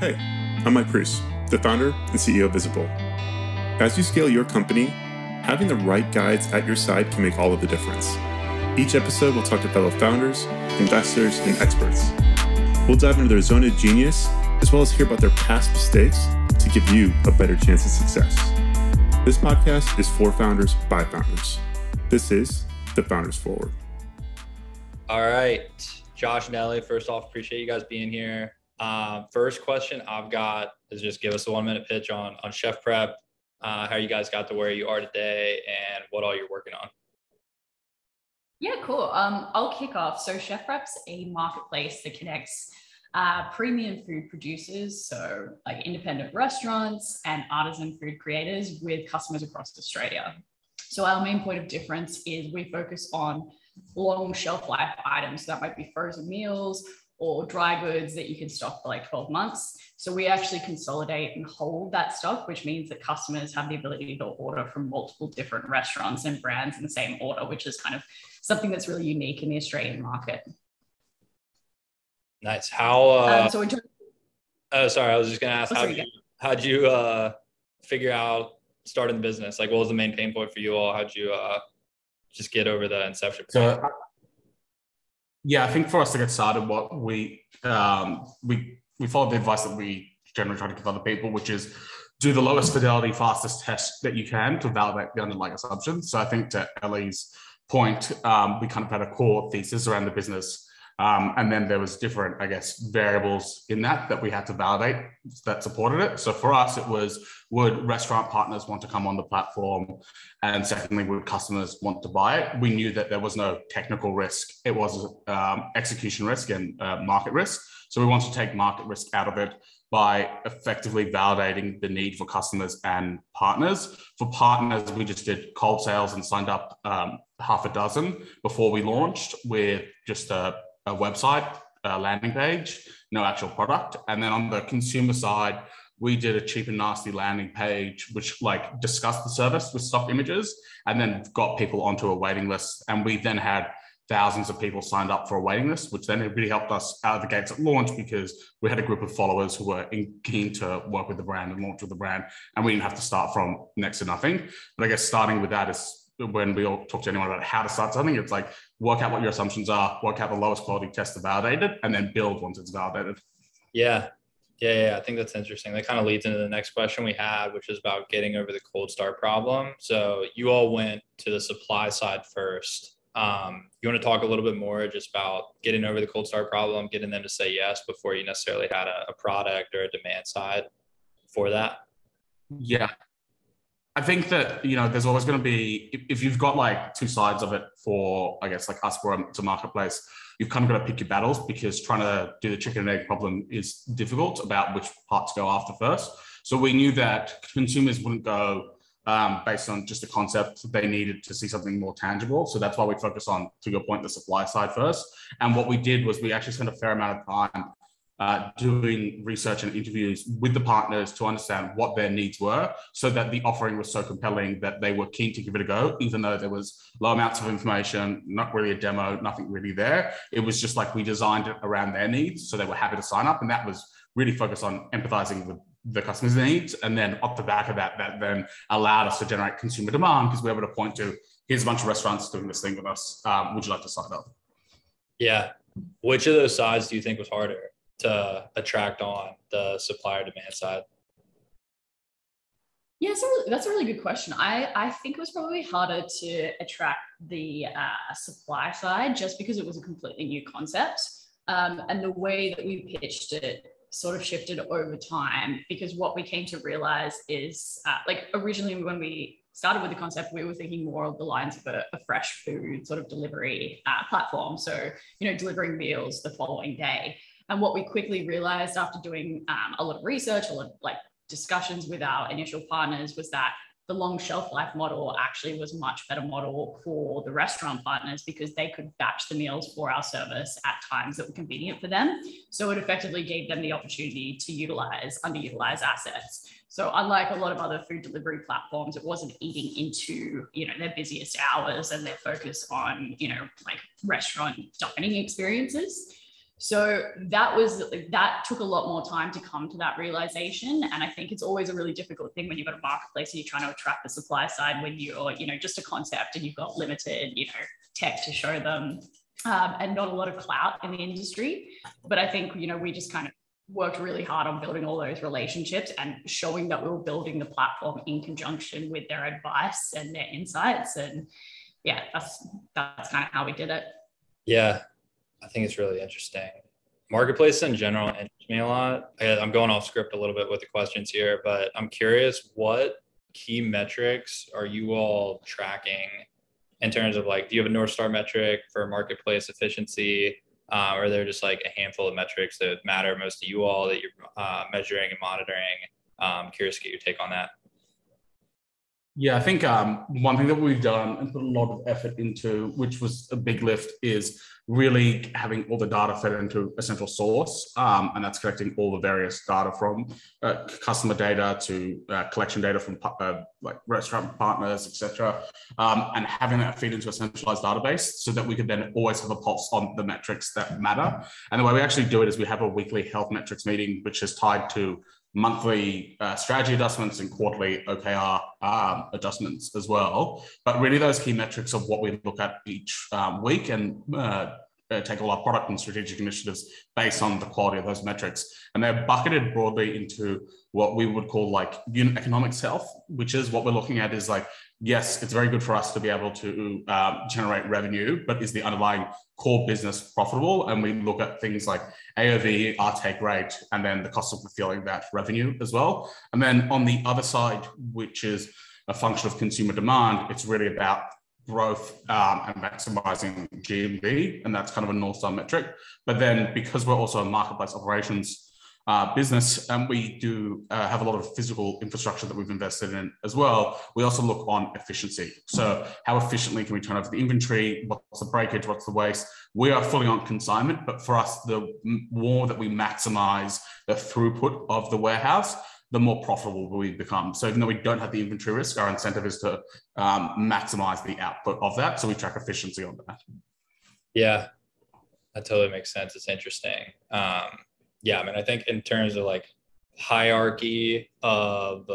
Hey, I'm Mike Preuss, the founder and CEO of Visible. As you scale your company, having the right guides at your side can make all of the difference. Each episode, we'll talk to fellow founders, investors, and experts. We'll dive into their zone of genius, as well as hear about their past mistakes to give you a better chance of success. This podcast is for founders by founders. This is the Founders Forward. All right. Josh and Ellie, first off, appreciate you guys being here. Um, first question I've got is just give us a one minute pitch on on Chef Prep, uh, how you guys got to where you are today, and what all you're working on. Yeah, cool. Um, I'll kick off. So Chef Prep's a marketplace that connects uh, premium food producers, so like independent restaurants and artisan food creators with customers across Australia. So our main point of difference is we focus on long shelf life items. So that might be frozen meals or dry goods that you can stock for like 12 months. So we actually consolidate and hold that stock, which means that customers have the ability to order from multiple different restaurants and brands in the same order, which is kind of something that's really unique in the Australian market. Nice. How? Uh, um, so terms- oh, sorry. I was just gonna ask oh, how you, how'd you uh, figure out starting the business? Like, what was the main pain point for you all? How'd you uh, just get over the inception? So yeah, I think for us to get started, what we um, we we follow the advice that we generally try to give other people, which is do the lowest fidelity, fastest test that you can to validate the underlying assumptions. So I think to Ellie's point, um, we kind of had a core thesis around the business um, and then there was different, I guess, variables in that that we had to validate that supported it. So for us, it was would restaurant partners want to come on the platform, and secondly, would customers want to buy it? We knew that there was no technical risk; it was um, execution risk and uh, market risk. So we wanted to take market risk out of it by effectively validating the need for customers and partners. For partners, we just did cold sales and signed up um, half a dozen before we launched with just a a website, a landing page, no actual product. And then on the consumer side, we did a cheap and nasty landing page, which like discussed the service with stock images and then got people onto a waiting list. And we then had thousands of people signed up for a waiting list, which then really helped us out of the gates at launch because we had a group of followers who were keen to work with the brand and launch with the brand. And we didn't have to start from next to nothing. But I guess starting with that is when we all talk to anyone about how to start something, it's like work out what your assumptions are, work out the lowest quality test to validate it, and then build once it's validated. Yeah. Yeah, yeah, I think that's interesting. That kind of leads into the next question we had, which is about getting over the cold start problem. So you all went to the supply side first. Um, you want to talk a little bit more just about getting over the cold start problem, getting them to say yes before you necessarily had a, a product or a demand side for that? Yeah, I think that you know there's always going to be if, if, you've got like two sides of it for I guess like us for to marketplace, you've kind of got to pick your battles because trying to do the chicken and egg problem is difficult about which part to go after first. So we knew that consumers wouldn't go um, based on just a concept. They needed to see something more tangible. So that's why we focus on, to your point, the supply side first. And what we did was we actually spent a fair amount of time uh, doing research and interviews with the partners to understand what their needs were so that the offering was so compelling that they were keen to give it a go, even though there was low amounts of information, not really a demo, nothing really there. It was just like we designed it around their needs. So they were happy to sign up. And that was really focused on empathizing with the customer's needs. And then off the back of that, that then allowed us to generate consumer demand because we were able to point to here's a bunch of restaurants doing this thing with us. Um, would you like to sign up? Yeah. Which of those sides do you think was harder? To attract on the supplier demand side? Yeah, really, that's a really good question. I, I think it was probably harder to attract the uh, supply side just because it was a completely new concept. Um, and the way that we pitched it sort of shifted over time because what we came to realize is uh, like originally when we started with the concept, we were thinking more of the lines of a, a fresh food sort of delivery uh, platform. So, you know, delivering meals the following day. And what we quickly realized after doing um, a lot of research, a lot of like discussions with our initial partners was that the long shelf life model actually was much better model for the restaurant partners because they could batch the meals for our service at times that were convenient for them. So it effectively gave them the opportunity to utilize underutilized assets. So unlike a lot of other food delivery platforms, it wasn't eating into you know their busiest hours and their focus on you know like restaurant dining experiences. So that was that took a lot more time to come to that realization. And I think it's always a really difficult thing when you've got a marketplace and you're trying to attract the supply side when you're, you know, just a concept and you've got limited, you know, tech to show them um, and not a lot of clout in the industry. But I think, you know, we just kind of worked really hard on building all those relationships and showing that we were building the platform in conjunction with their advice and their insights. And yeah, that's that's kind of how we did it. Yeah, I think it's really interesting. Marketplace in general interests me a lot. I'm going off script a little bit with the questions here, but I'm curious what key metrics are you all tracking in terms of like, do you have a North Star metric for marketplace efficiency? Uh, or are there just like a handful of metrics that matter most to you all that you're uh, measuring and monitoring? Um, curious to get your take on that. Yeah, I think um, one thing that we've done and put a lot of effort into, which was a big lift, is really having all the data fed into a central source. Um, and that's collecting all the various data from uh, customer data to uh, collection data from uh, like restaurant partners, etc. Um, and having that feed into a centralized database so that we could then always have a pulse on the metrics that matter. And the way we actually do it is we have a weekly health metrics meeting, which is tied to monthly uh, strategy adjustments and quarterly OKR um, adjustments as well. But really, those key metrics of what we look at each um, week and uh, uh, take all our product and strategic initiatives based on the quality of those metrics. And they're bucketed broadly into what we would call like unit economics health, which is what we're looking at is like yes, it's very good for us to be able to um, generate revenue, but is the underlying core business profitable? And we look at things like AOV, our take rate, and then the cost of fulfilling that revenue as well. And then on the other side, which is a function of consumer demand, it's really about growth um, and maximizing GMV, and that's kind of a North Star metric. But then because we're also a marketplace operations uh, business, and we do uh, have a lot of physical infrastructure that we've invested in as well. We also look on efficiency. So, how efficiently can we turn over the inventory? What's the breakage? What's the waste? We are fully on consignment, but for us, the more that we maximize the throughput of the warehouse, the more profitable we become. So, even though we don't have the inventory risk, our incentive is to um, maximize the output of that. So, we track efficiency on that. Yeah, that totally makes sense. It's interesting. Um, yeah, I mean, I think in terms of like hierarchy of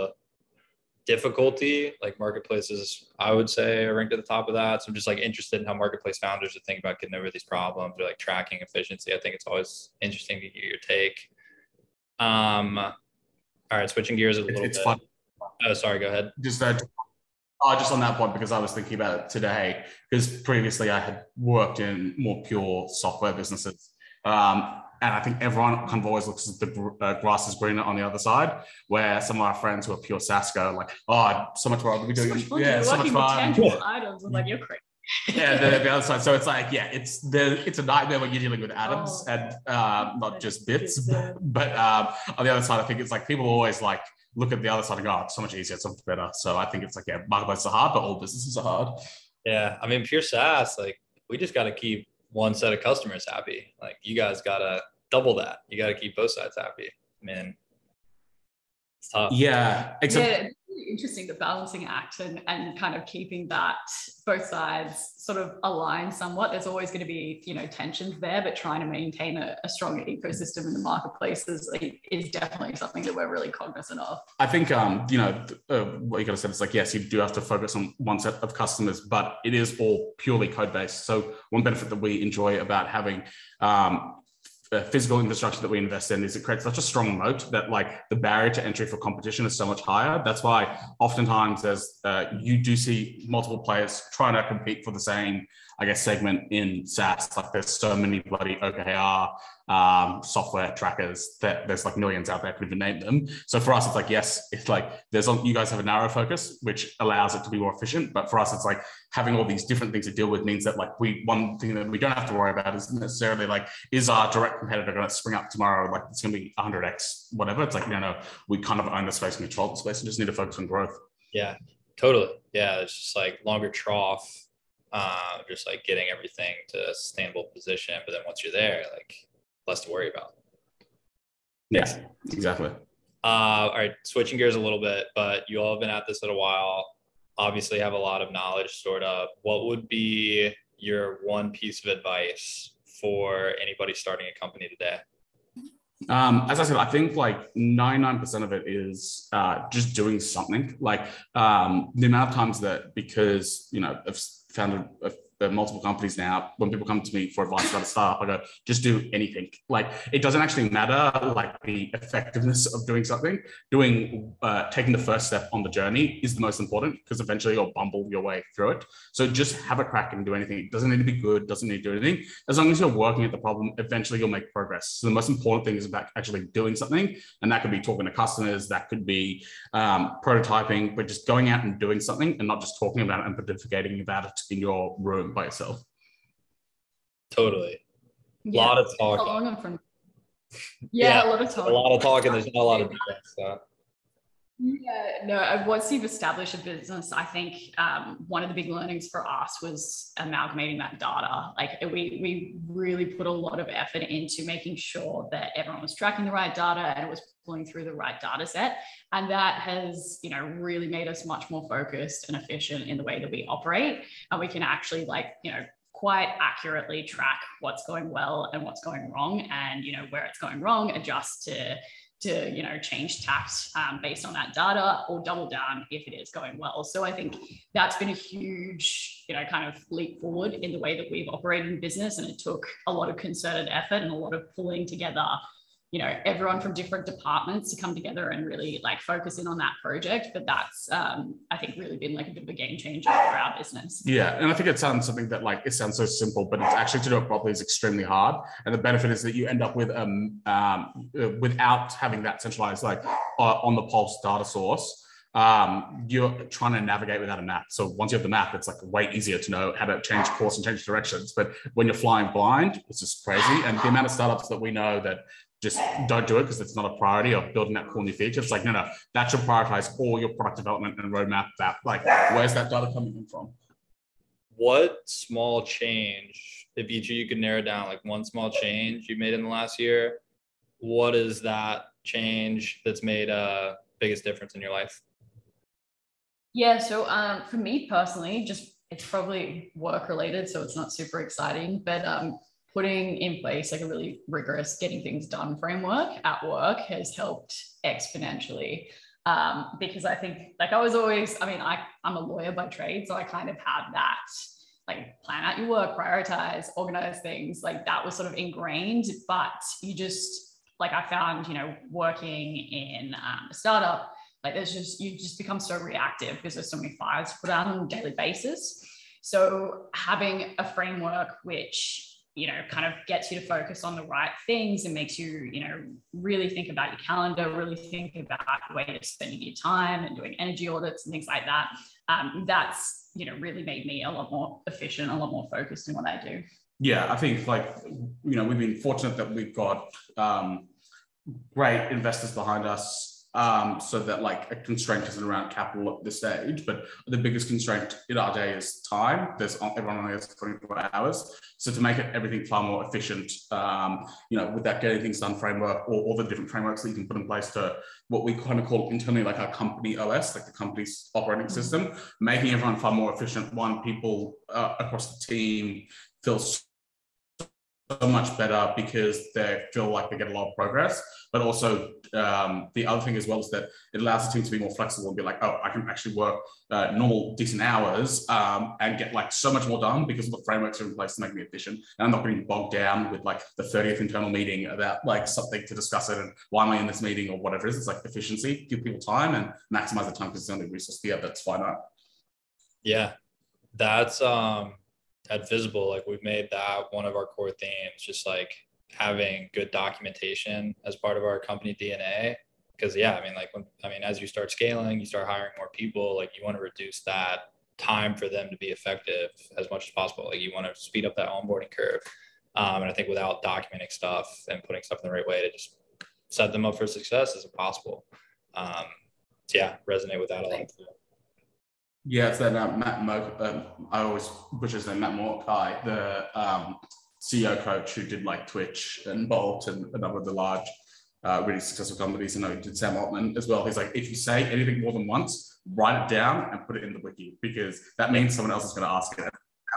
difficulty, like marketplaces, I would say are ranked at the top of that. So I'm just like interested in how marketplace founders are thinking about getting over these problems or like tracking efficiency. I think it's always interesting to hear your take. Um, all right, switching gears a little it's, it's bit. fun. Oh, sorry, go ahead. Just uh, Oh, just on that point, because I was thinking about it today, because previously I had worked in more pure software businesses. Um, and I think everyone kind of always looks at the uh, grass is greener on the other side. Where some of our friends who are pure SaaS go like, "Oh, so much fun! We doing, so much fun. yeah, so much fun." items. I'm like, you're crazy. Yeah, the, the, other side. So it's like, yeah, it's the it's a nightmare when you're dealing with atoms oh, and um, not just bits. But, but um, on the other side, I think it's like people always like look at the other side and go, oh, it's so much easier, it's so much better. So I think it's like, yeah, marketplaces are hard, but all businesses are hard. Yeah, I mean, pure SaaS, like we just got to keep one set of customers happy. Like you guys got to double that. You got to keep both sides happy. Man, it's tough. Yeah, except- yeah. Interesting the balancing act and, and kind of keeping that both sides sort of aligned somewhat. There's always going to be you know tensions there, but trying to maintain a, a strong ecosystem in the marketplace is, is definitely something that we're really cognizant of. I think um, you know uh, what you got to say is like yes, you do have to focus on one set of customers, but it is all purely code based. So one benefit that we enjoy about having um, the physical infrastructure that we invest in is it creates such a strong moat that like the barrier to entry for competition is so much higher. That's why oftentimes as uh, you do see multiple players trying to compete for the same I guess, segment in SaaS. Like there's so many bloody OKR um, software trackers that there's like millions out there. Could even name them. So for us, it's like, yes, it's like there's, you guys have a narrow focus, which allows it to be more efficient. But for us, it's like having all these different things to deal with means that like we, one thing that we don't have to worry about is necessarily like, is our direct competitor going to spring up tomorrow? Like it's going to be 100x, whatever. It's like, no, no, we kind of own the space and control the space and just need to focus on growth. Yeah, totally. Yeah. It's just like longer trough uh, just like getting everything to a sustainable position. But then once you're there, like less to worry about. Yeah, exactly. Uh, all right, switching gears a little bit, but you all have been at this for a while. Obviously, have a lot of knowledge. Sort of, what would be your one piece of advice for anybody starting a company today? Um, as I said, I think like 99% of it is uh, just doing something. Like um, the amount of times that because, you know, I've founded a the multiple companies now, when people come to me for advice about a startup, I go, just do anything. Like it doesn't actually matter like the effectiveness of doing something. Doing uh, taking the first step on the journey is the most important because eventually you'll bumble your way through it. So just have a crack and do anything. It doesn't need to be good, doesn't need to do anything. As long as you're working at the problem, eventually you'll make progress. So the most important thing is about actually doing something. And that could be talking to customers, that could be um, prototyping, but just going out and doing something and not just talking about it and pontificating about it in your room room by itself. Totally. Yeah. A lot of talking. Yeah, yeah, a lot of talking. A lot of talking. There's not a lot of details. So. Yeah, no, once you've established a business, I think um, one of the big learnings for us was amalgamating that data. Like we, we really put a lot of effort into making sure that everyone was tracking the right data and it was pulling through the right data set. And that has, you know, really made us much more focused and efficient in the way that we operate. And we can actually like, you know, quite accurately track what's going well and what's going wrong and, you know, where it's going wrong, adjust to to you know change tax um, based on that data or double down if it is going well. So i think that's been a huge you know kind of leap forward in the way that we've operated in business and it took a lot of concerted effort and a lot of pulling together you know everyone from different departments to come together and really like focus in on that project but that's um, i think really been like a bit of a game changer for our business yeah and i think it sounds something that like it sounds so simple but it's actually to do it properly is extremely hard and the benefit is that you end up with um, um uh, without having that centralized like uh, on the pulse data source um, you're trying to navigate without a map. So once you have the map, it's like way easier to know how to change course and change directions. But when you're flying blind, it's just crazy. And the amount of startups that we know that just don't do it because it's not a priority of building that cool new feature. It's like, no, no, that should prioritize all your product development and roadmap that like, where's that data coming in from? What small change, if each of you could narrow down like one small change you made in the last year, what is that change that's made a biggest difference in your life? Yeah, so um, for me personally, just it's probably work related, so it's not super exciting. But um, putting in place like a really rigorous getting things done framework at work has helped exponentially. Um, because I think like I was always, I mean, I, I'm a lawyer by trade, so I kind of had that like plan out your work, prioritize, organize things. Like that was sort of ingrained, but you just like I found, you know, working in um, a startup, like there's just you just become so reactive because there's so many fires put out on a daily basis. So having a framework which you know kind of gets you to focus on the right things and makes you you know really think about your calendar really think about way you're spending your time and doing energy audits and things like that. Um, that's you know really made me a lot more efficient a lot more focused in what i do. Yeah i think like you know we've been fortunate that we've got um, great investors behind us um, so that like a constraint isn't around capital at this stage. But the biggest constraint in our day is time. There's everyone only has 24 hours. So to make it everything far more efficient, um, you know, with that getting things done framework or all the different frameworks that you can put in place to what we kind of call internally like our company OS, like the company's operating system, making everyone far more efficient. One, people uh, across the team feel so much better because they feel like they get a lot of progress. But also um, the other thing as well is that it allows the team to be more flexible and be like, oh, I can actually work uh, normal decent hours um, and get like so much more done because the frameworks are in place to make me efficient. And I'm not getting bogged down with like the 30th internal meeting about like something to discuss it and why am I in this meeting or whatever it is. It's like efficiency, give people time and maximize the time because it's the only resource here that's finite. Yeah, that's um at Visible, like we've made that one of our core themes, just like having good documentation as part of our company DNA. Because yeah, I mean, like when I mean, as you start scaling, you start hiring more people, like you want to reduce that time for them to be effective as much as possible. Like you want to speed up that onboarding curve. Um, and I think without documenting stuff and putting stuff in the right way to just set them up for success is impossible. Um, so yeah, resonate with that a lot. Yeah, it's that uh, Matt Mo. Um, I always butcher his name, Matt Morkai, the um, CEO coach who did like Twitch and Bolt and a number of the large, uh, really successful companies. And I did Sam Altman as well. He's like, if you say anything more than once, write it down and put it in the wiki because that means someone else is going to ask it.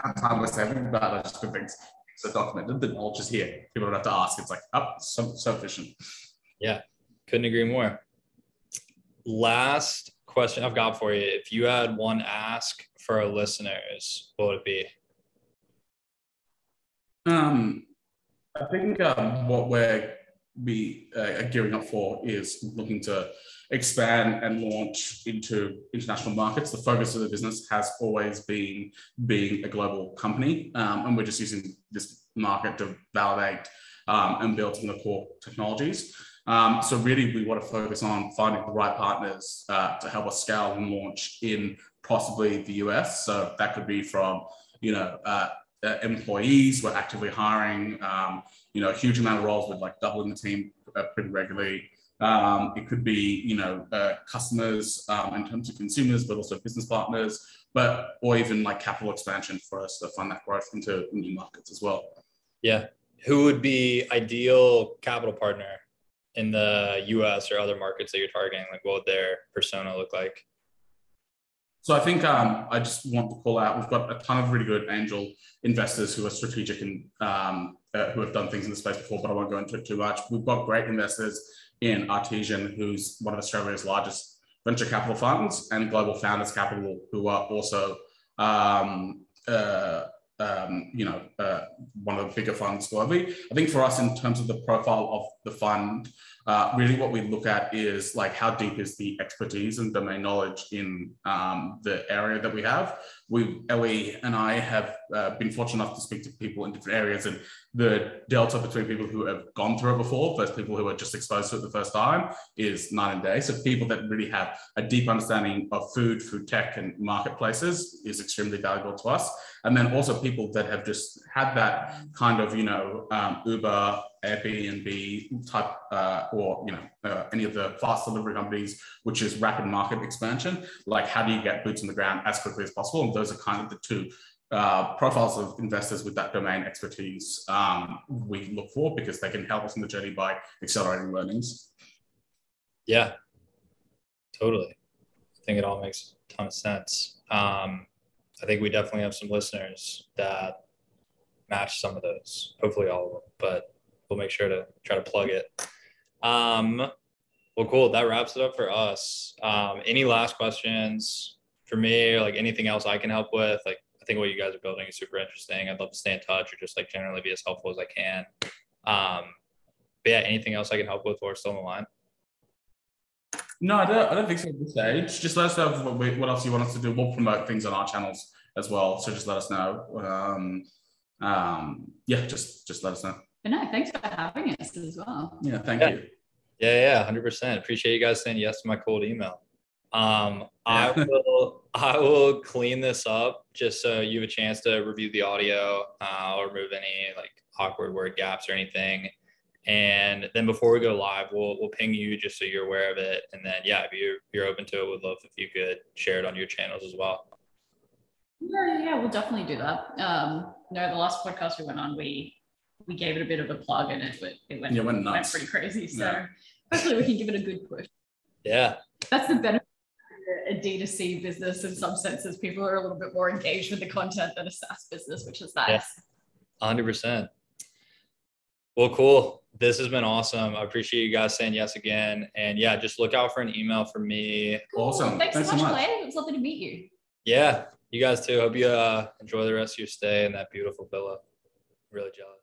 At the time we're saving, but just good things. so documented. The knowledge is here. People don't have to ask. It's like, up, oh, so, so efficient. Yeah, couldn't agree more. Last question I've got for you. If you had one ask for our listeners, what would it be? Um, I think um, what we're we uh, gearing up for is looking to expand and launch into international markets. The focus of the business has always been being a global company, um, and we're just using this market to validate um, and build some the core technologies. Um, so really, we want to focus on finding the right partners uh, to help us scale and launch in possibly the US. So that could be from you know uh, uh, employees. We're actively hiring. Um, you know, a huge amount of roles with like doubling the team uh, pretty regularly. Um, it could be, you know, uh, customers um, in terms of consumers, but also business partners, but or even like capital expansion for us to fund that growth into new markets as well. Yeah, who would be ideal capital partner in the U.S. or other markets that you're targeting? Like, what would their persona look like? So I think um, I just want to call out we've got a ton of really good angel investors who are strategic and um, uh, who have done things in the space before, but I won't go into it too much. We've got great investors in Artesian, who's one of Australia's largest venture capital funds, and Global Founders Capital, who are also um, uh, um, you know, uh, one of the bigger funds globally. I think for us, in terms of the profile of the fund, uh, really what we look at is like how deep is the expertise and domain knowledge in um, the area that we have. We, Ellie and I have uh, been fortunate enough to speak to people in different areas and the delta between people who have gone through it before versus people who are just exposed to it the first time is night and day. So people that really have a deep understanding of food, food tech and marketplaces is extremely valuable to us. And then also people that have just had that kind of, you know, um, Uber, Airbnb type, uh, or you know, uh, any of the fast delivery companies, which is rapid market expansion. Like, how do you get boots on the ground as quickly as possible? And those are kind of the two uh, profiles of investors with that domain expertise um, we look for because they can help us in the journey by accelerating learnings. Yeah, totally. I think it all makes a ton of sense. Um, I think we definitely have some listeners that match some of those, hopefully all of them, but we'll make sure to try to plug it. Um, well, cool. That wraps it up for us. Um, any last questions for me, or like anything else I can help with? Like, I think what you guys are building is super interesting. I'd love to stay in touch or just like generally be as helpful as I can. Um, but yeah, anything else I can help with or still on the line? No, I don't, I don't think so at this stage. Just let us know what, we, what else you want us to do. We'll promote things on our channels as well. So just let us know. Um, um, yeah, just just let us know. But no, thanks for having us as well. Yeah, thank yeah. you. Yeah, yeah, hundred percent. Appreciate you guys saying yes to my cold email. Um, I will I will clean this up just so you have a chance to review the audio uh, or remove any like awkward word gaps or anything. And then before we go live, we'll we'll ping you just so you're aware of it. And then yeah, if you're you're open to it, would love if you could share it on your channels as well. Yeah, yeah, we'll definitely do that. Um, no, the last podcast we went on, we we gave it a bit of a plug and it, it went, yeah, went, went pretty crazy. So yeah. hopefully we can give it a good push. Yeah. That's the benefit of a D2C business in some senses. People are a little bit more engaged with the content than a SaaS business, which is nice. Yeah. 100%. Well, cool. This has been awesome. I appreciate you guys saying yes again. And yeah, just look out for an email from me. Awesome. Thanks, Thanks so much, Clay. It was lovely to meet you. Yeah. You guys too. Hope you uh, enjoy the rest of your stay in that beautiful villa. Really jealous.